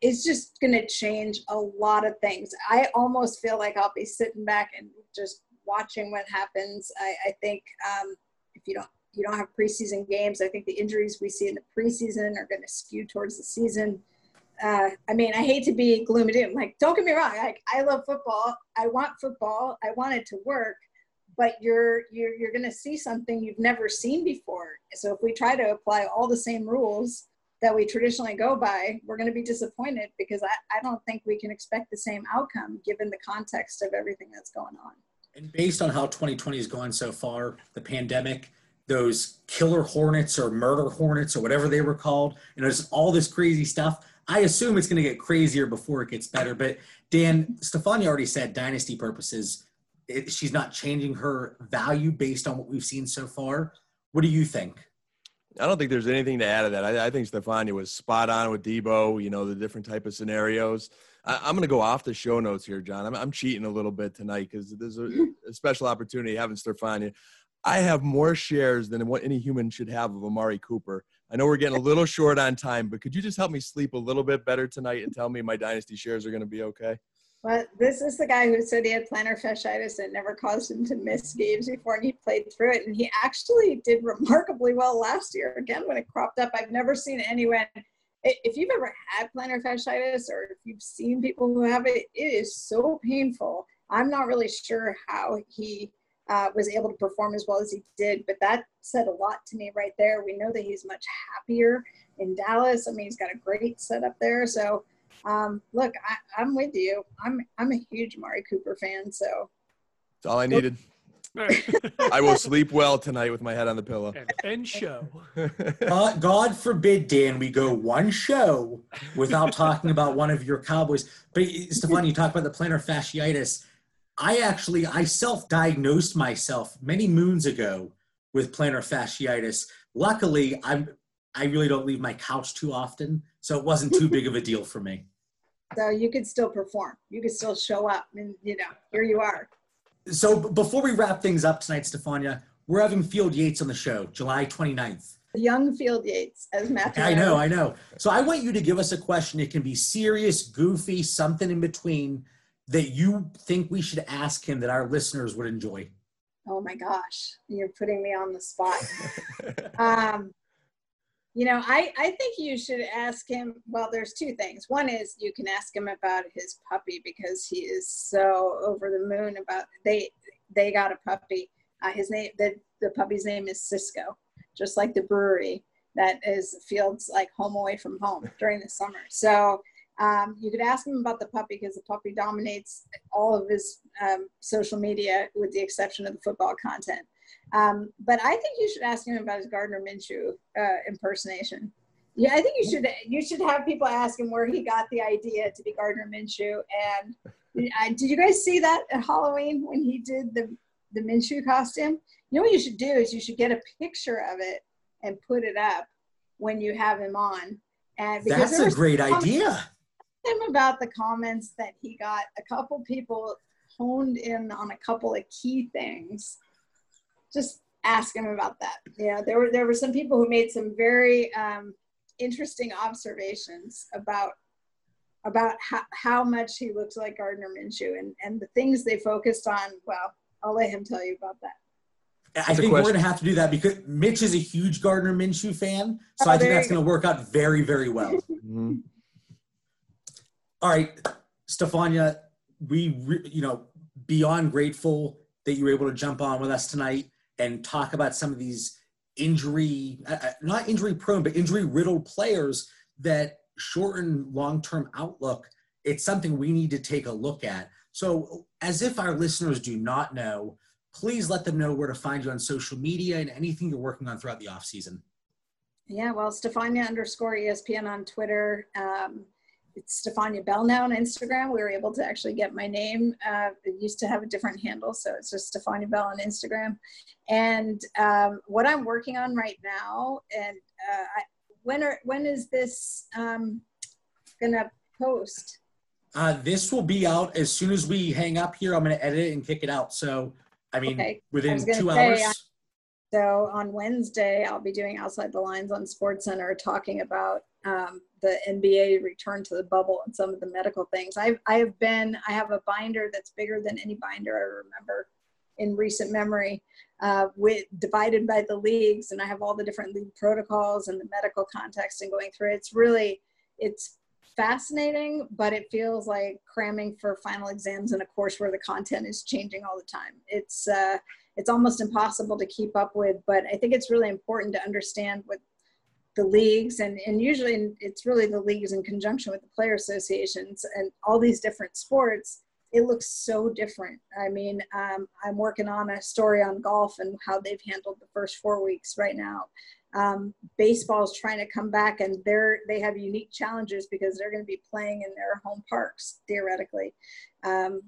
It's just going to change a lot of things. I almost feel like I'll be sitting back and just watching what happens. I, I think um, if you don't you don't have preseason games. I think the injuries we see in the preseason are going to skew towards the season. Uh, I mean, I hate to be gloom and doom. Like, don't get me wrong. Like, I love football. I want football. I want it to work. But you're you're you're going to see something you've never seen before. So if we try to apply all the same rules that we traditionally go by, we're going to be disappointed because I, I don't think we can expect the same outcome given the context of everything that's going on. And based on how 2020 has gone so far, the pandemic, those killer hornets or murder hornets or whatever they were called, you know, just all this crazy stuff. I assume it's going to get crazier before it gets better. But Dan, Stephania already said dynasty purposes. It, she's not changing her value based on what we've seen so far. What do you think? I don't think there's anything to add to that. I, I think Stephania was spot on with Debo. You know the different type of scenarios. I, am going to go off the show notes here, John. I'm, I'm cheating a little bit tonight because there's a, a, special opportunity having Stephania. I have more shares than what any human should have of Amari Cooper. I know we're getting a little short on time, but could you just help me sleep a little bit better tonight and tell me my dynasty shares are going to be okay? Well, this is the guy who said he had plantar fasciitis and never caused him to miss games before, and he played through it. And he actually did remarkably well last year. Again, when it cropped up, I've never seen anyone. If you've ever had plantar fasciitis or if you've seen people who have it, it is so painful. I'm not really sure how he uh, was able to perform as well as he did. But that said a lot to me right there. We know that he's much happier in Dallas. I mean, he's got a great setup there. So, um, look, I, am with you. I'm I'm a huge Mari Cooper fan. So that's all I needed. I will sleep well tonight with my head on the pillow. And end show. God, God forbid, Dan, we go one show without talking about one of your Cowboys. But Stefan, you talk about the plantar fasciitis. I actually I self-diagnosed myself many moons ago with plantar fasciitis. Luckily, I'm I really don't leave my couch too often, so it wasn't too big of a deal for me. So you could still perform. You could still show up, and you know, here you are. So before we wrap things up tonight, Stephania, we're having Field Yates on the show, July 29th. Young Field Yates, as Matthew. I know, I know. So I want you to give us a question. It can be serious, goofy, something in between that you think we should ask him that our listeners would enjoy? Oh my gosh, you're putting me on the spot. um, you know, I, I think you should ask him. Well, there's two things. One is you can ask him about his puppy because he is so over the moon about they they got a puppy. Uh, his name the the puppy's name is Cisco, just like the brewery that is Fields like home away from home during the summer. So um, you could ask him about the puppy because the puppy dominates all of his um, social media with the exception of the football content. Um, but I think you should ask him about his Gardner Minshew uh, impersonation. Yeah, I think you should you should have people ask him where he got the idea to be Gardner Minshew. And uh, did you guys see that at Halloween when he did the the Minshew costume? You know what you should do is you should get a picture of it and put it up when you have him on. And that's a great idea him about the comments that he got. A couple people honed in on a couple of key things. Just ask him about that. You know, there were there were some people who made some very um, interesting observations about about how, how much he looks like Gardner Minshew and, and the things they focused on. Well, I'll let him tell you about that. I think we're going to have to do that because Mitch is a huge Gardner Minshew fan, so oh, I think that's going to work out very, very well. mm-hmm. All right, Stephania, we re- you know beyond grateful that you were able to jump on with us tonight and talk about some of these injury, uh, uh not injury prone, but injury riddled players that shorten long term outlook. It's something we need to take a look at. So, as if our listeners do not know, please let them know where to find you on social media and anything you're working on throughout the off season. Yeah, well, Stephania underscore ESPN on Twitter. Um, Stephania Bell now on Instagram. We were able to actually get my name. Uh, it used to have a different handle, so it's just Stephania Bell on Instagram. And um, what I'm working on right now, and uh, I, when are when is this um, gonna post? Uh, this will be out as soon as we hang up here. I'm gonna edit it and kick it out. So I mean, okay. within I two hours. So on Wednesday, I'll be doing Outside the Lines on Sports Center talking about um, the NBA return to the bubble and some of the medical things. I've, I have been, I have a binder that's bigger than any binder I remember in recent memory, uh, with divided by the leagues, and I have all the different league protocols and the medical context and going through it. It's really, it's fascinating, but it feels like cramming for final exams in a course where the content is changing all the time. It's, uh, it's almost impossible to keep up with, but I think it's really important to understand what the leagues and, and usually it's really the leagues in conjunction with the player associations and all these different sports it looks so different i mean um, i'm working on a story on golf and how they've handled the first four weeks right now Um, baseball is trying to come back, and they're they have unique challenges because they're going to be playing in their home parks theoretically. Um,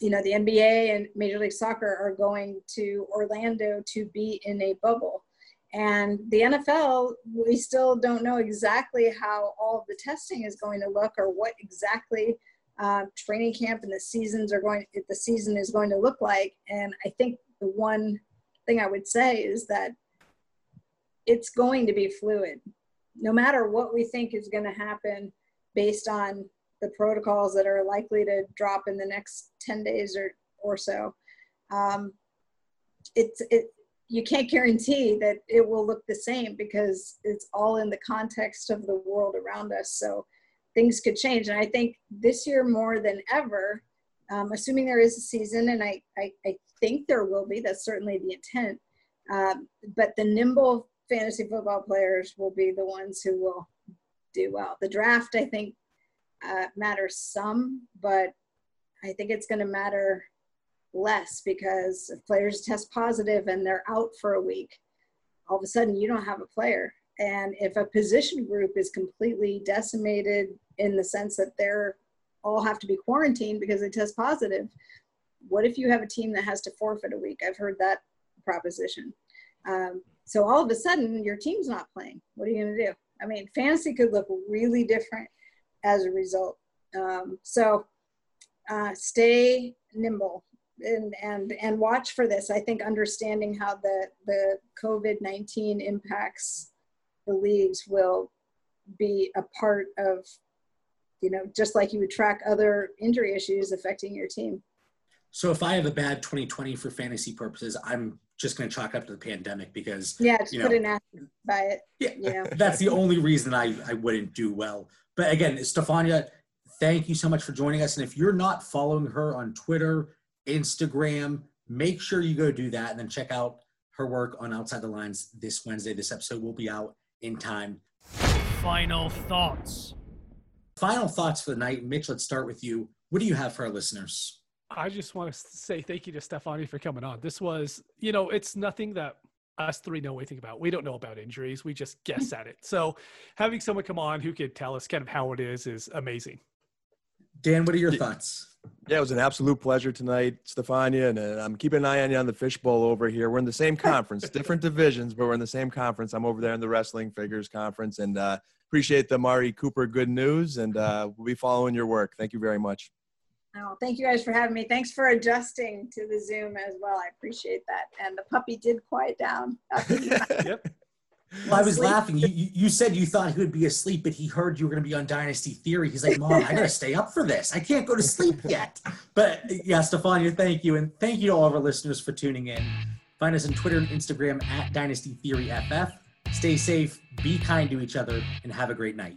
you know, the NBA and Major League Soccer are going to Orlando to be in a bubble. And the NFL, we still don't know exactly how all of the testing is going to look or what exactly uh, training camp and the seasons are going, the season is going to look like. And I think the one thing I would say is that it's going to be fluid. No matter what we think is going to happen based on the protocols that are likely to drop in the next 10 days or, or so, um, it's, it, you can't guarantee that it will look the same because it's all in the context of the world around us. So things could change. And I think this year more than ever, um, assuming there is a season, and I, I, I, think there will be, that's certainly the intent. Um, but the nimble fantasy football players will be the ones who will do well. The draft, I think, uh, matters some, but I think it's going to matter less because if players test positive and they're out for a week, all of a sudden you don't have a player. And if a position group is completely decimated in the sense that they're all have to be quarantined because they test positive, what if you have a team that has to forfeit a week? I've heard that proposition. Um, so all of a sudden, your team's not playing. What are you going to do? I mean, fantasy could look really different as a result. Um, so uh, stay nimble and and and watch for this. I think understanding how the the COVID nineteen impacts the leagues will be a part of, you know, just like you would track other injury issues affecting your team. So if I have a bad 2020 for fantasy purposes, I'm just going to chalk up to the pandemic because yeah, just put know, an asterisk by it. Yeah, you know. that's the only reason I I wouldn't do well. But again, Stephania, thank you so much for joining us. And if you're not following her on Twitter, Instagram, make sure you go do that and then check out her work on Outside the Lines this Wednesday. This episode will be out in time. Final thoughts. Final thoughts for the night. Mitch, let's start with you. What do you have for our listeners? I just want to say thank you to Stefani for coming on. This was, you know, it's nothing that us three know anything about. We don't know about injuries. We just guess at it. So having someone come on who could tell us kind of how it is is amazing. Dan, what are your thoughts? Yeah, it was an absolute pleasure tonight, Stephania, and uh, I'm keeping an eye on you on the fishbowl over here. We're in the same conference, different divisions, but we're in the same conference. I'm over there in the wrestling figures conference, and uh, appreciate the Mari Cooper good news, and uh, we'll be following your work. Thank you very much. Oh, thank you guys for having me. Thanks for adjusting to the Zoom as well. I appreciate that. And the puppy did quiet down. yep. Well, I was laughing. You, you said you thought he would be asleep, but he heard you were going to be on Dynasty Theory. He's like, Mom, I got to stay up for this. I can't go to sleep yet. But yeah, Stephania, thank you. And thank you to all of our listeners for tuning in. Find us on Twitter and Instagram at Dynasty Theory FF. Stay safe, be kind to each other, and have a great night.